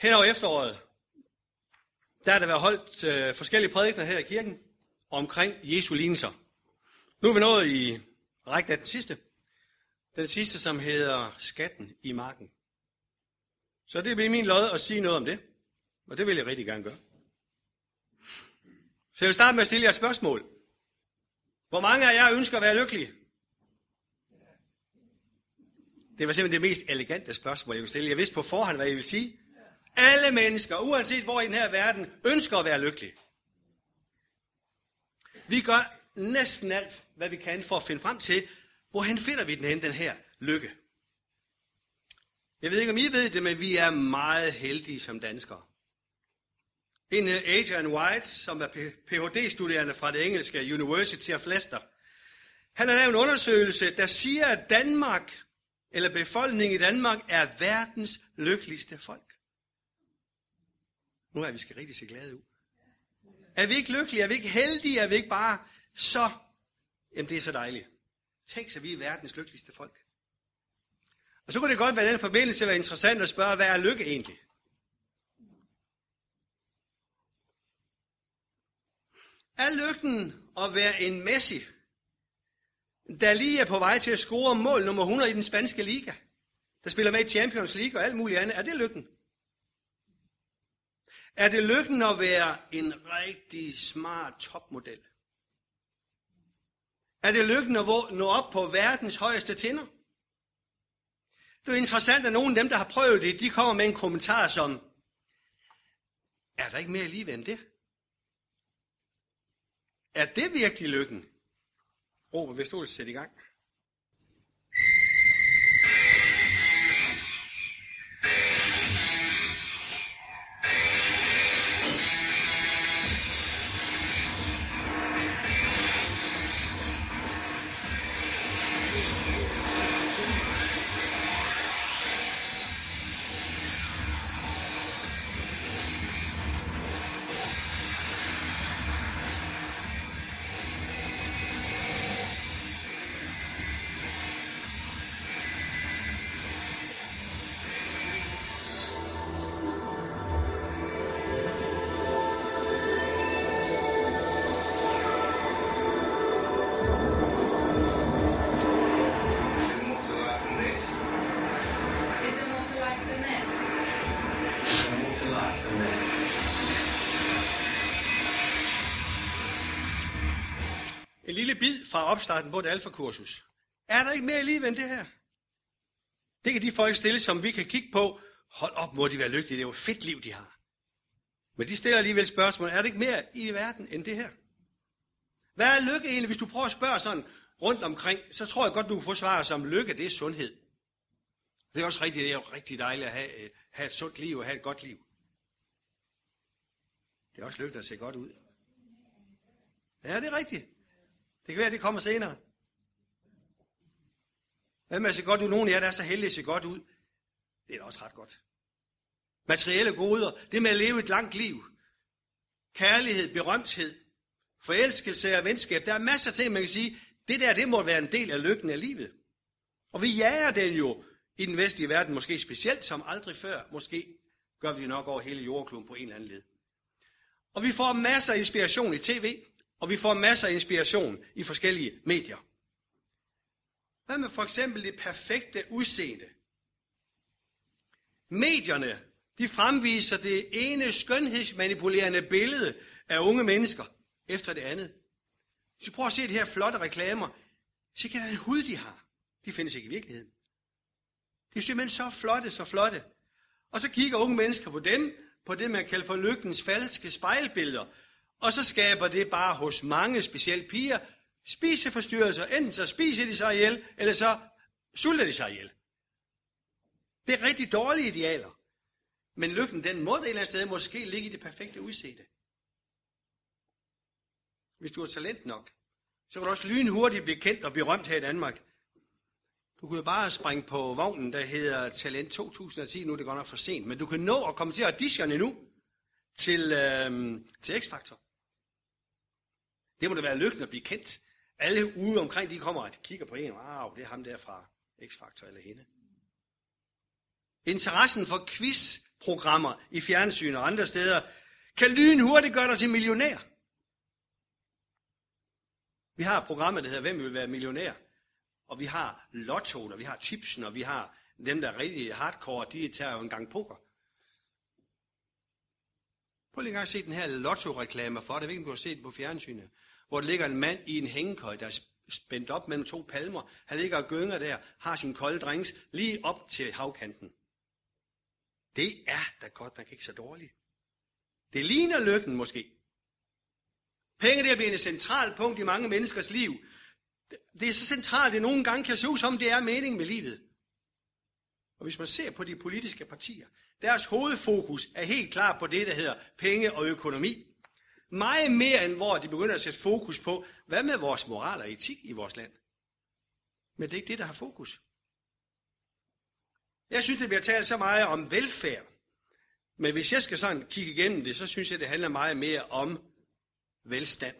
Hen over efteråret, der har der været holdt øh, forskellige prædikner her i kirken omkring Jesu lignelser. Nu er vi nået i rækken af den sidste. Den sidste, som hedder Skatten i marken. Så det vil min lod at sige noget om det. Og det vil jeg rigtig gerne gøre. Så jeg vil starte med at stille jer et spørgsmål. Hvor mange af jer ønsker at være lykkelige? Det var simpelthen det mest elegante spørgsmål, jeg kunne stille. Jeg vidste på forhånd, hvad jeg ville sige. Alle mennesker, uanset hvor i den her verden, ønsker at være lykkelige. Vi gør næsten alt, hvad vi kan for at finde frem til, hvorhen finder vi den hen, den her lykke. Jeg ved ikke, om I ved det, men vi er meget heldige som danskere. En øh, Adrian White, som er Ph.D.-studerende fra det engelske University of Leicester, han har lavet en undersøgelse, der siger, at Danmark, eller befolkningen i Danmark, er verdens lykkeligste folk. Nu er vi skal rigtig se glade ud. Er vi ikke lykkelige? Er vi ikke heldige? Er vi ikke bare så? Jamen, det er så dejligt. Tænk så, vi er verdens lykkeligste folk. Og så kunne det godt være den forbindelse være interessant at spørge, hvad er lykke egentlig? Er lykken at være en Messi, der lige er på vej til at score mål nummer 100 i den spanske liga, der spiller med i Champions League og alt muligt andet, er det lykken? Er det lykken at være en rigtig smart topmodel? Er det lykken at nå op på verdens højeste tinder? Det er interessant, at nogle af dem, der har prøvet det, de kommer med en kommentar som, er der ikke mere liv end det? Er det virkelig lykken? Robert, hvis du sætte i gang. Fra opstarten på et alfakursus. Er der ikke mere liv end det her? Det kan de folk stille, som vi kan kigge på. Hold op, må de være lykkelige. Det er jo et fedt liv, de har. Men de stiller alligevel spørgsmål. Er der ikke mere i verden end det her? Hvad er lykke egentlig? Hvis du prøver at spørge sådan rundt omkring, så tror jeg godt, du kan få svar som lykke, det er sundhed. Det er også rigtigt, det er jo rigtig dejligt at have, øh, have et sundt liv og have et godt liv. Det er også lykke at se godt ud. Ja, det er rigtigt. Det kan være, at det kommer senere. Hvad med at se godt ud? Nogle af jer, der er så heldige at se godt ud. Det er da også ret godt. Materielle goder. Det med at leve et langt liv. Kærlighed, berømthed, forelskelse og venskab. Der er masser af ting, man kan sige, det der, det må være en del af lykken af livet. Og vi jager den jo i den vestlige verden, måske specielt som aldrig før. Måske gør vi nok over hele jordkloden på en eller anden led. Og vi får masser af inspiration i tv. Og vi får masser af inspiration i forskellige medier. Hvad med for eksempel det perfekte udseende? Medierne, de fremviser det ene skønhedsmanipulerende billede af unge mennesker efter det andet. Hvis du prøver at se de her flotte reklamer, se kan den hud, de har. De findes ikke i virkeligheden. De er simpelthen så flotte, så flotte. Og så kigger unge mennesker på dem, på det man kalder for lygtens falske spejlbilleder, og så skaber det bare hos mange, specielt piger, spiseforstyrrelser. Enten så spiser de sig ihjel, eller så sulter de sig ihjel. Det er rigtig dårlige idealer. Men lykken, den må et eller andet sted måske ligge i det perfekte udseende. Hvis du har talent nok, så kan du også lynhurtigt blive kendt og berømt her i Danmark. Du kunne jo bare springe på vognen, der hedder Talent 2010. Nu er det godt nok for sent, men du kan nå at komme til audition endnu til, øhm, til X-Factor. Det må da være lykken at blive kendt. Alle ude omkring, de kommer og kigger på en. Wow, det er ham der fra X-Factor eller hende. Interessen for quizprogrammer i fjernsyn og andre steder, kan lyn hurtigt gøre dig til millionær. Vi har programmet, der hedder Hvem vil være millionær? Og vi har lotto, og vi har tipsen, og vi har dem, der er rigtig hardcore, de tager jo en gang poker. Prøv lige at se den her lotto-reklame for dig. Jeg ved ikke, om du har set den på fjernsynet. Hvor der ligger en mand i en hængekøj, der er spændt op mellem to palmer. Han ligger og gynger der, har sin kolde drinks lige op til havkanten. Det er da godt nok ikke så dårligt. Det ligner lykken måske. Penge det er blevet et centralt punkt i mange menneskers liv. Det er så centralt, at det nogle gange kan se ud som, det er meningen med livet. Og hvis man ser på de politiske partier, deres hovedfokus er helt klart på det, der hedder penge og økonomi. Meget mere end hvor de begynder at sætte fokus på, hvad med vores moral og etik i vores land. Men det er ikke det, der har fokus. Jeg synes, det bliver talt så meget om velfærd. Men hvis jeg skal sådan kigge igennem det, så synes jeg, det handler meget mere om velstand.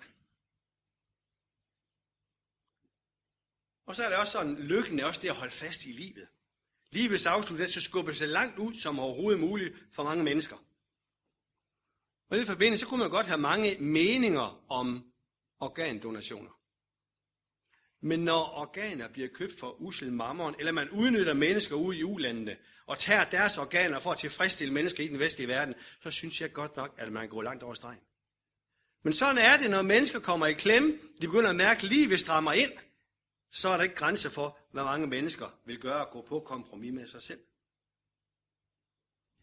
Og så er det også sådan, lykken er også det at holde fast i livet. Livets afslutning, så skubber sig langt ud som overhovedet muligt for mange mennesker. Og i den forbindelse, så kunne man godt have mange meninger om organdonationer. Men når organer bliver købt for usel mammon, eller man udnytter mennesker ude i ulandene, og tager deres organer for at tilfredsstille mennesker i den vestlige verden, så synes jeg godt nok, at man går langt over stregen. Men sådan er det, når mennesker kommer i klemme, de begynder at mærke, at livet strammer ind, så er der ikke grænse for, hvad mange mennesker vil gøre at gå på kompromis med sig selv.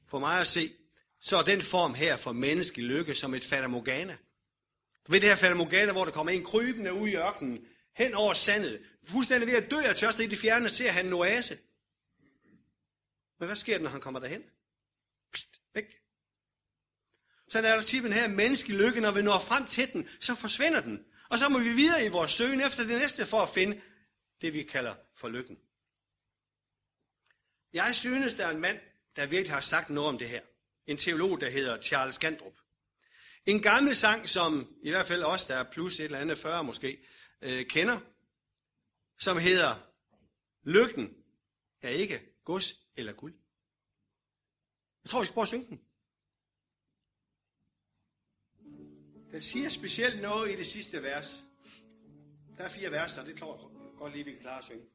For mig at se, så er den form her for menneskelig lykke som et fatamorgana. Du ved det her fatamorgana, hvor der kommer en krybende ud i ørkenen, hen over sandet, fuldstændig ved at dø af tørste i det fjerne, ser han en oase. Men hvad sker der, når han kommer derhen? Pst, væk. Så er der typen her, menneskelig lykke, når vi når frem til den, så forsvinder den. Og så må vi videre i vores søgen efter det næste for at finde det, vi kalder for lykken. Jeg synes, der er en mand, der virkelig har sagt noget om det her. En teolog, der hedder Charles Gandrup. En gammel sang, som i hvert fald os, der er plus et eller andet 40 måske, øh, kender, som hedder Lykken er ikke gods eller guld. Jeg tror, vi skal prøve at synge den. Den siger specielt noget i det sidste vers. Der er fire vers, og det tror jeg godt lige, vi kan klare at synge.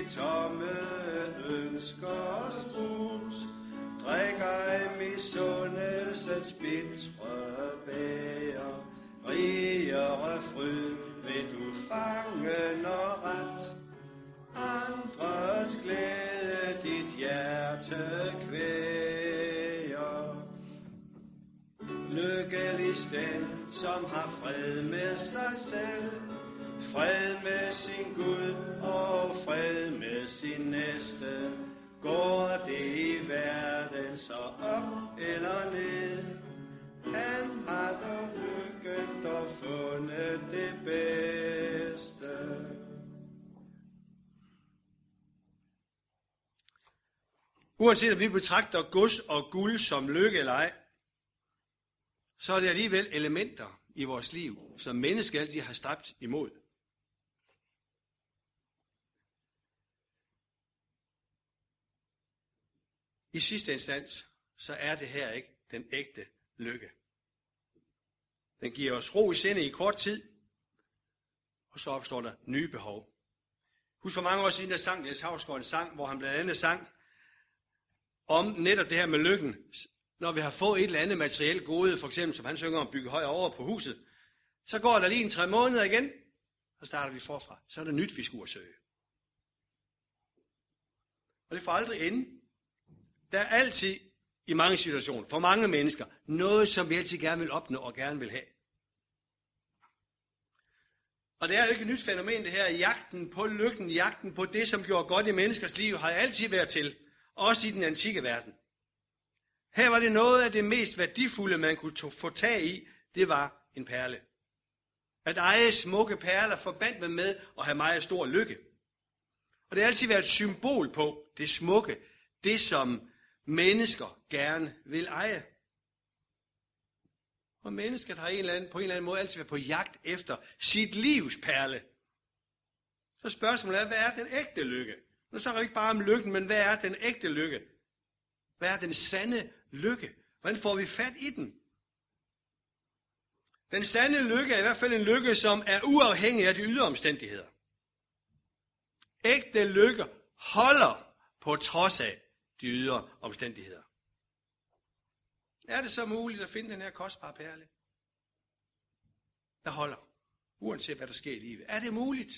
Til tomme ønskers brus, drikker af misundelsens bitre bæger. Rigere fryd vil du fange, når ret andres glæde dit hjerte kvæger. Lykkelig den, som har fred med sig selv, fred med sin Gud og fred med sin næste. Går det i verden så op eller ned? Han har dog begyndt at fundet det bedste. Uanset at vi betragter gods og guld som lykke eller ej, så er det alligevel elementer i vores liv, som mennesker altid har stræbt imod. I sidste instans, så er det her ikke den ægte lykke. Den giver os ro i sindet i kort tid, og så opstår der nye behov. Husk for mange år siden, der sang Niels Havsgaard en sang, hvor han blandt andet sang om netop det her med lykken. Når vi har fået et eller andet materielt gode, for eksempel som han synger om bygge højere over på huset, så går der lige en tre måneder igen, så starter vi forfra. Så er det nyt, vi skulle søge. Og det får aldrig ende. Der er altid i mange situationer, for mange mennesker, noget, som vi altid gerne vil opnå og gerne vil have. Og det er jo ikke et nyt fænomen, det her. Jagten på lykken, jagten på det, som gjorde godt i menneskers liv, har altid været til. Også i den antikke verden. Her var det noget af det mest værdifulde, man kunne få tag i. Det var en perle. At eje smukke perler forbandt man med at have meget stor lykke. Og det har altid været et symbol på det smukke, det som mennesker gerne vil eje. Og mennesket har en eller anden, på en eller anden måde altid været på jagt efter sit livs perle. Så spørgsmålet er, hvad er den ægte lykke? Nu snakker vi ikke bare om lykken, men hvad er den ægte lykke? Hvad er den sande lykke? Hvordan får vi fat i den? Den sande lykke er i hvert fald en lykke, som er uafhængig af de ydre omstændigheder. Ægte lykke holder på trods af de ydre omstændigheder. Er det så muligt at finde den her kostbare perle? Der holder, uanset hvad der sker i livet. Er det muligt?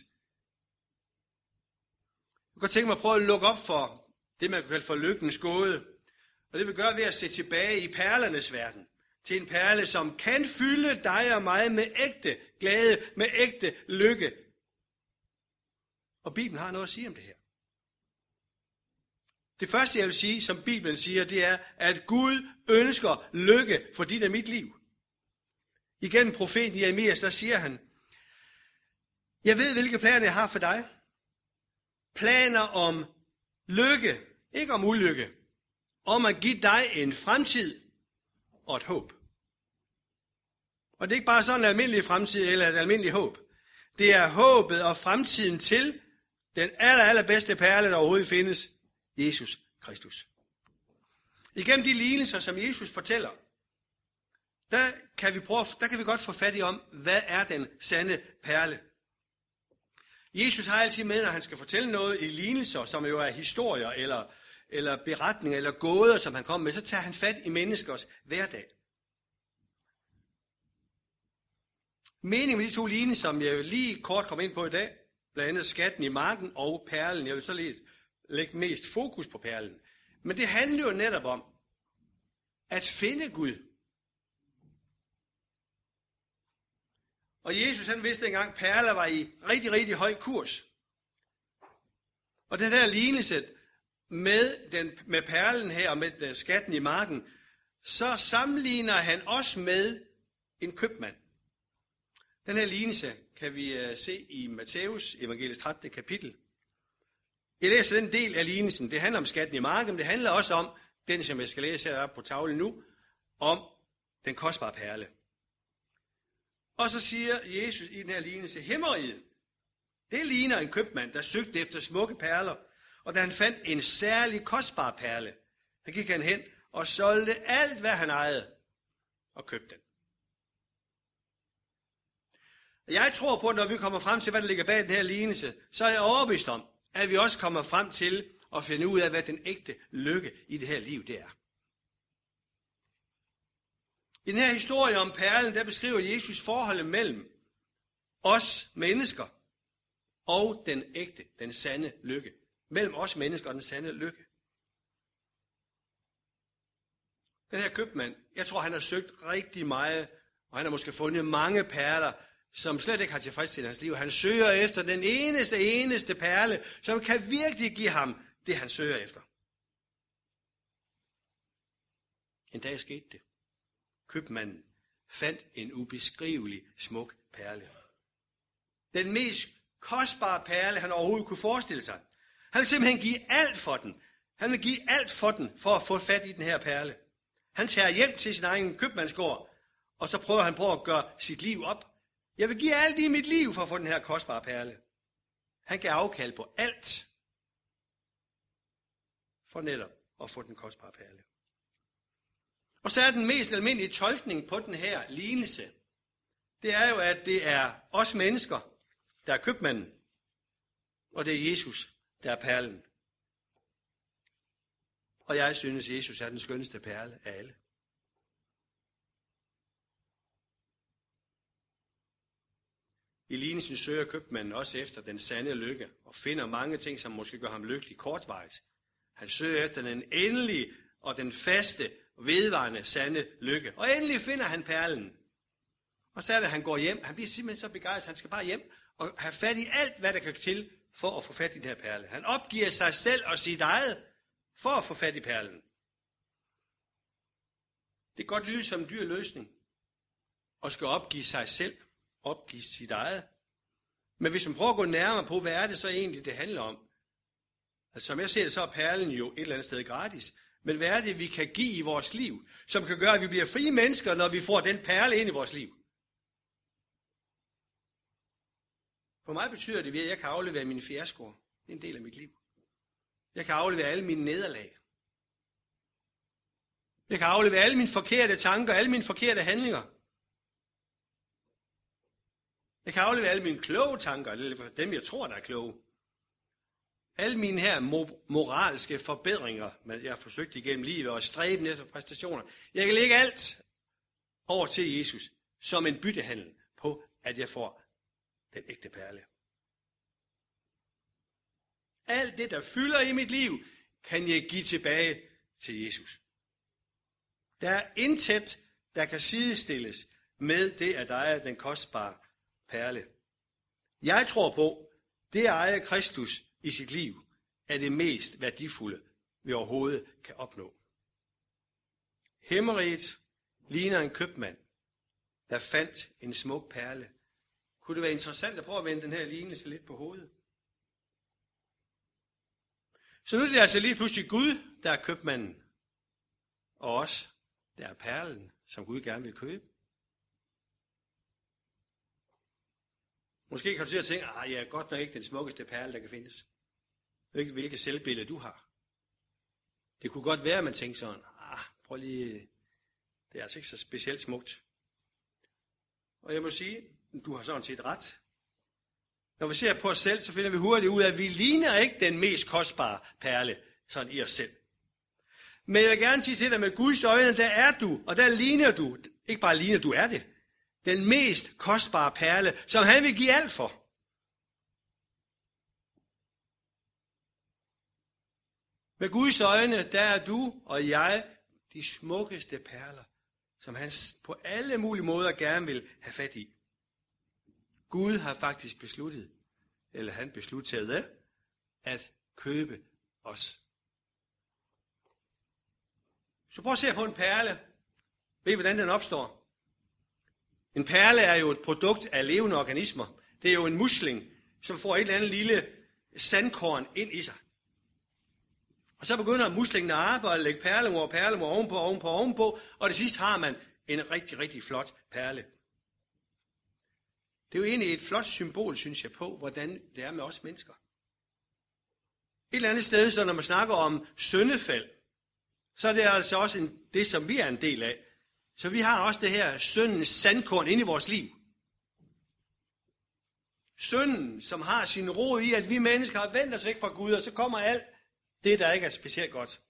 Jeg kan tænke mig at prøve at lukke op for det, man kan kalde for lykkens gåde. Og det vil gøre ved at se tilbage i perlernes verden. Til en perle, som kan fylde dig og mig med ægte glæde, med ægte lykke. Og Bibelen har noget at sige om det her. Det første, jeg vil sige, som Bibelen siger, det er, at Gud ønsker lykke for dit og mit liv. Igen profeten Jeremias, der siger han, jeg ved, hvilke planer jeg har for dig. Planer om lykke, ikke om ulykke. Om at give dig en fremtid og et håb. Og det er ikke bare sådan en almindelig fremtid eller et almindeligt håb. Det er håbet og fremtiden til den aller, allerbedste perle, der overhovedet findes, Jesus Kristus. Igennem de lignelser, som Jesus fortæller, der kan vi, prøve, der kan vi godt få fat i om, hvad er den sande perle. Jesus har altid med, når han skal fortælle noget i lignelser, som jo er historier eller, eller beretninger eller gåder, som han kommer med, så tager han fat i menneskers hverdag. Meningen med de to lignelser, som jeg lige kort kom ind på i dag, blandt andet skatten i marken og perlen, jeg vil så lige lægge mest fokus på perlen. Men det handler jo netop om at finde Gud. Og Jesus han vidste engang, at perler var i rigtig, rigtig høj kurs. Og den der lignelse med, den, med perlen her og med øh, skatten i marken, så sammenligner han også med en købmand. Den her lignelse kan vi øh, se i Matthæus evangelisk 13. kapitel. Jeg læser den del af lignelsen. Det handler om skatten i marken, men det handler også om, den som jeg skal læse heroppe på tavlen nu, om den kostbare perle. Og så siger Jesus i den her lignelse, himmeriget, det ligner en købmand, der søgte efter smukke perler, og da han fandt en særlig kostbar perle, så gik han hen og solgte alt, hvad han ejede, og købte den. Jeg tror på, at når vi kommer frem til, hvad der ligger bag den her lignelse, så er jeg overbevist om, at vi også kommer frem til at finde ud af, hvad den ægte lykke i det her liv det er. I den her historie om perlen, der beskriver Jesus forholdet mellem os mennesker og den ægte, den sande lykke. Mellem os mennesker og den sande lykke. Den her købmand, jeg tror, han har søgt rigtig meget, og han har måske fundet mange perler, som slet ikke har tilfredsstillet hans liv. Han søger efter den eneste, eneste perle, som kan virkelig give ham det, han søger efter. En dag skete det. Købmanden fandt en ubeskrivelig smuk perle. Den mest kostbare perle, han overhovedet kunne forestille sig. Han vil simpelthen give alt for den. Han vil give alt for den, for at få fat i den her perle. Han tager hjem til sin egen købmandsgård, og så prøver han på at gøre sit liv op. Jeg vil give alt i mit liv for at få den her kostbare perle. Han kan afkald på alt for netop at få den kostbare perle. Og så er den mest almindelige tolkning på den her lignelse, det er jo, at det er os mennesker, der er købmanden, og det er Jesus, der er perlen. Og jeg synes, Jesus er den skønneste perle af alle. I lignelsen søger købmanden også efter den sande lykke, og finder mange ting, som måske gør ham lykkelig kortvejs. Han søger efter den endelige og den faste, vedvarende, sande lykke. Og endelig finder han perlen. Og så er det, at han går hjem. Han bliver simpelthen så begejstret, han skal bare hjem og have fat i alt, hvad der kan til for at få fat i den her perle. Han opgiver sig selv og sit eget for at få fat i perlen. Det kan godt lyde som en dyr løsning at skal opgive sig selv, opgive sit eget. Men hvis man prøver at gå nærmere på, hvad er det så egentlig, det handler om? Altså, som jeg ser det, så er perlen jo et eller andet sted gratis. Men hvad er det, vi kan give i vores liv, som kan gøre, at vi bliver frie mennesker, når vi får den perle ind i vores liv? For mig betyder det, at jeg kan aflevere mine fiaskoer. Det er en del af mit liv. Jeg kan aflevere alle mine nederlag. Jeg kan aflevere alle mine forkerte tanker, alle mine forkerte handlinger. Jeg kan aflevere alle mine kloge tanker, eller dem jeg tror, der er kloge. Alle mine her moralske forbedringer, jeg har forsøgt igennem livet og stræben efter præstationer. Jeg kan lægge alt over til Jesus som en byttehandel på, at jeg får den ægte perle. Alt det, der fylder i mit liv, kan jeg give tilbage til Jesus. Der er intet, der kan sidestilles med det, at der er den kostbare perle. Jeg tror på, det at eje Kristus i sit liv, er det mest værdifulde, vi overhovedet kan opnå. Hemmeriget ligner en købmand, der fandt en smuk perle. Kunne det være interessant at prøve at vende den her lignelse lidt på hovedet? Så nu er det altså lige pludselig Gud, der er købmanden, og os, der er perlen, som Gud gerne vil købe. Måske kan du til at tænke, ah, at jeg er godt nok ikke den smukkeste perle, der kan findes. Jeg ved ikke, hvilket selvbillede du har. Det kunne godt være, at man tænkte sådan, ah, prøv lige, det er altså ikke så specielt smukt. Og jeg må sige, du har sådan set ret. Når vi ser på os selv, så finder vi hurtigt ud af, at vi ligner ikke den mest kostbare perle sådan i os selv. Men jeg vil gerne sige til dig, med Guds øjne, der er du, og der ligner du, ikke bare ligner, du er det, den mest kostbare perle, som han vil give alt for. Med Guds øjne, der er du og jeg de smukkeste perler, som han på alle mulige måder gerne vil have fat i. Gud har faktisk besluttet, eller han besluttede, at købe os. Så prøv at se på en perle. Ved I, hvordan den opstår? En perle er jo et produkt af levende organismer. Det er jo en musling, som får et eller andet lille sandkorn ind i sig. Og så begynder muslingen at arbejde og lægge perlemor og perlemor ovenpå, ovenpå, ovenpå, og det sidst har man en rigtig, rigtig flot perle. Det er jo egentlig et flot symbol, synes jeg, på, hvordan det er med os mennesker. Et eller andet sted, så når man snakker om syndefald, så er det altså også en, det, som vi er en del af. Så vi har også det her syndens sandkorn inde i vores liv. Synden, som har sin ro i, at vi mennesker har vendt os væk fra Gud, og så kommer alt det, der ikke er specielt godt.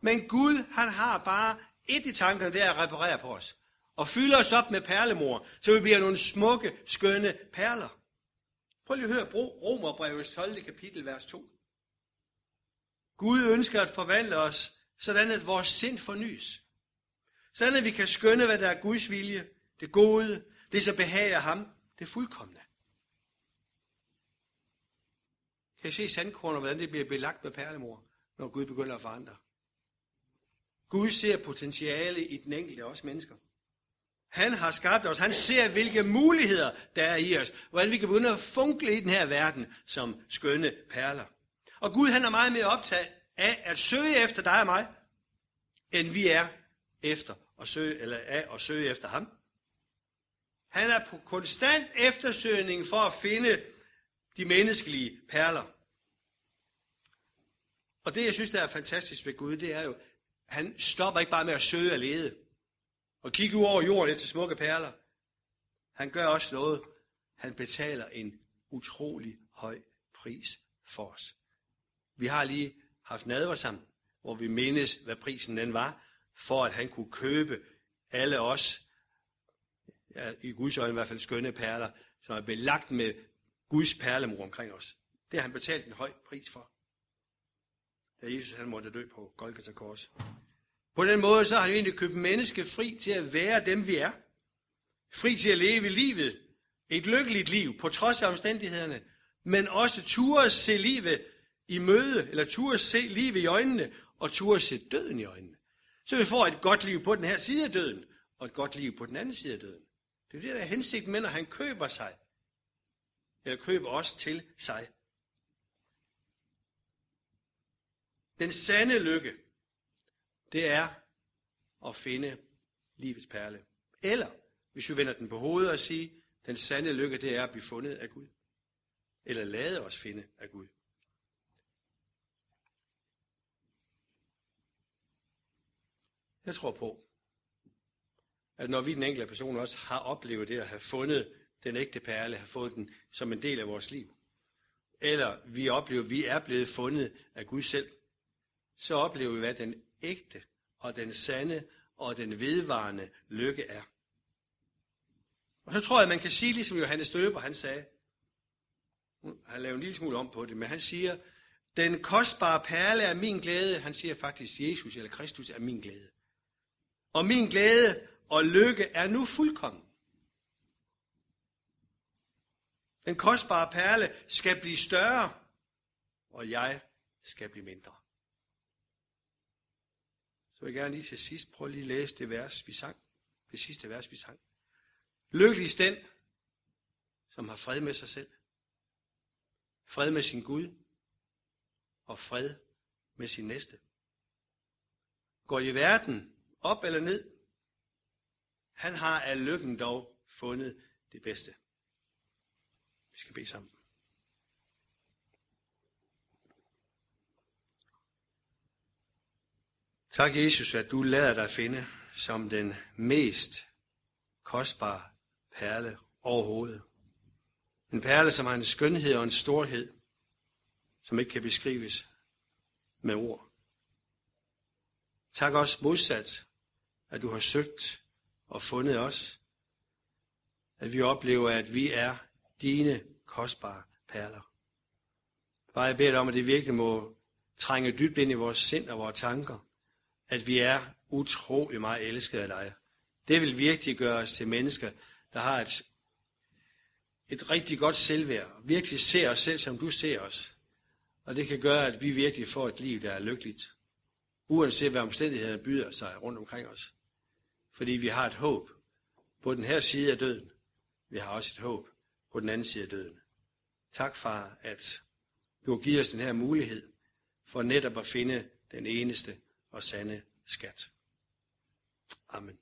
Men Gud, han har bare et i tankerne, det er at reparere på os. Og fylde os op med perlemor, så vi bliver nogle smukke, skønne perler. Prøv lige at høre Romerbrevets 12. kapitel, vers 2. Gud ønsker at forvandle os, sådan at vores sind fornyes. Sådan at vi kan skønne, hvad der er Guds vilje, det gode, det så behager ham, det fuldkommende. Kan I se sandkornet, hvordan det bliver belagt med perlemor, når Gud begynder at forandre? Gud ser potentiale i den enkelte af os mennesker. Han har skabt os. Han ser, hvilke muligheder der er i os. Hvordan vi kan begynde at funkle i den her verden som skønne perler. Og Gud han er meget mere optaget af at søge efter dig og mig, end vi er efter at søge, eller af at søge efter ham. Han er på konstant eftersøgning for at finde de menneskelige perler. Og det, jeg synes, der er fantastisk ved Gud, det er jo, han stopper ikke bare med at søge og lede. Og kigge ud over jorden efter smukke perler. Han gør også noget. Han betaler en utrolig høj pris for os. Vi har lige haft nadver sammen, hvor vi mindes, hvad prisen den var, for at han kunne købe alle os, ja, i Guds øjne i hvert fald skønne perler, som er belagt med Guds perlemor omkring os. Det har han betalt en høj pris for. Da Jesus han måtte dø på Golgata Kors. På den måde så har han egentlig købt menneske fri til at være dem, vi er. Fri til at leve livet. Et lykkeligt liv, på trods af omstændighederne. Men også turde se livet i møde, eller turde se livet i øjnene, og turde se døden i øjnene. Så vi får et godt liv på den her side af døden, og et godt liv på den anden side af døden. Det er det, der er hensigt med, når han køber sig. Eller køber os til sig. Den sande lykke, det er at finde livets perle. Eller, hvis vi vender den på hovedet og siger, den sande lykke, det er at blive fundet af Gud. Eller lade os finde af Gud. Jeg tror på, at når vi den enkelte person også har oplevet det at have fundet den ægte perle, have fået den som en del af vores liv, eller vi oplever, at vi er blevet fundet af Gud selv, så oplever vi, hvad den ægte og den sande og den vedvarende lykke er. Og så tror jeg, man kan sige, ligesom Johannes Døber, han sagde, han lavede en lille smule om på det, men han siger, den kostbare perle er min glæde. Han siger faktisk, Jesus eller Kristus er min glæde. Og min glæde og lykke er nu fuldkommen. Den kostbare perle skal blive større, og jeg skal blive mindre. Så vil jeg gerne lige til sidst prøve lige at læse det vers, vi sang. Det sidste vers, vi sang. Lykkelig den, som har fred med sig selv. Fred med sin Gud. Og fred med sin næste. Går i verden op eller ned, han har af lykken dog fundet det bedste. Vi skal bede sammen. Tak, Jesus, at du lader dig finde som den mest kostbare perle overhovedet. En perle, som har en skønhed og en storhed, som ikke kan beskrives med ord. Tak også modsat, at du har søgt og fundet os. At vi oplever, at vi er dine kostbare perler. Bare jeg beder dig om, at det virkelig må trænge dybt ind i vores sind og vores tanker, at vi er utrolig meget elsket af dig. Det vil virkelig gøre os til mennesker, der har et, et rigtig godt selvværd, og virkelig ser os selv, som du ser os. Og det kan gøre, at vi virkelig får et liv, der er lykkeligt, uanset hvad omstændighederne byder sig rundt omkring os. Fordi vi har et håb på den her side af døden. Vi har også et håb på den anden side af døden. Tak, far, at du giver os den her mulighed for netop at finde den eneste og sande skat. Amen.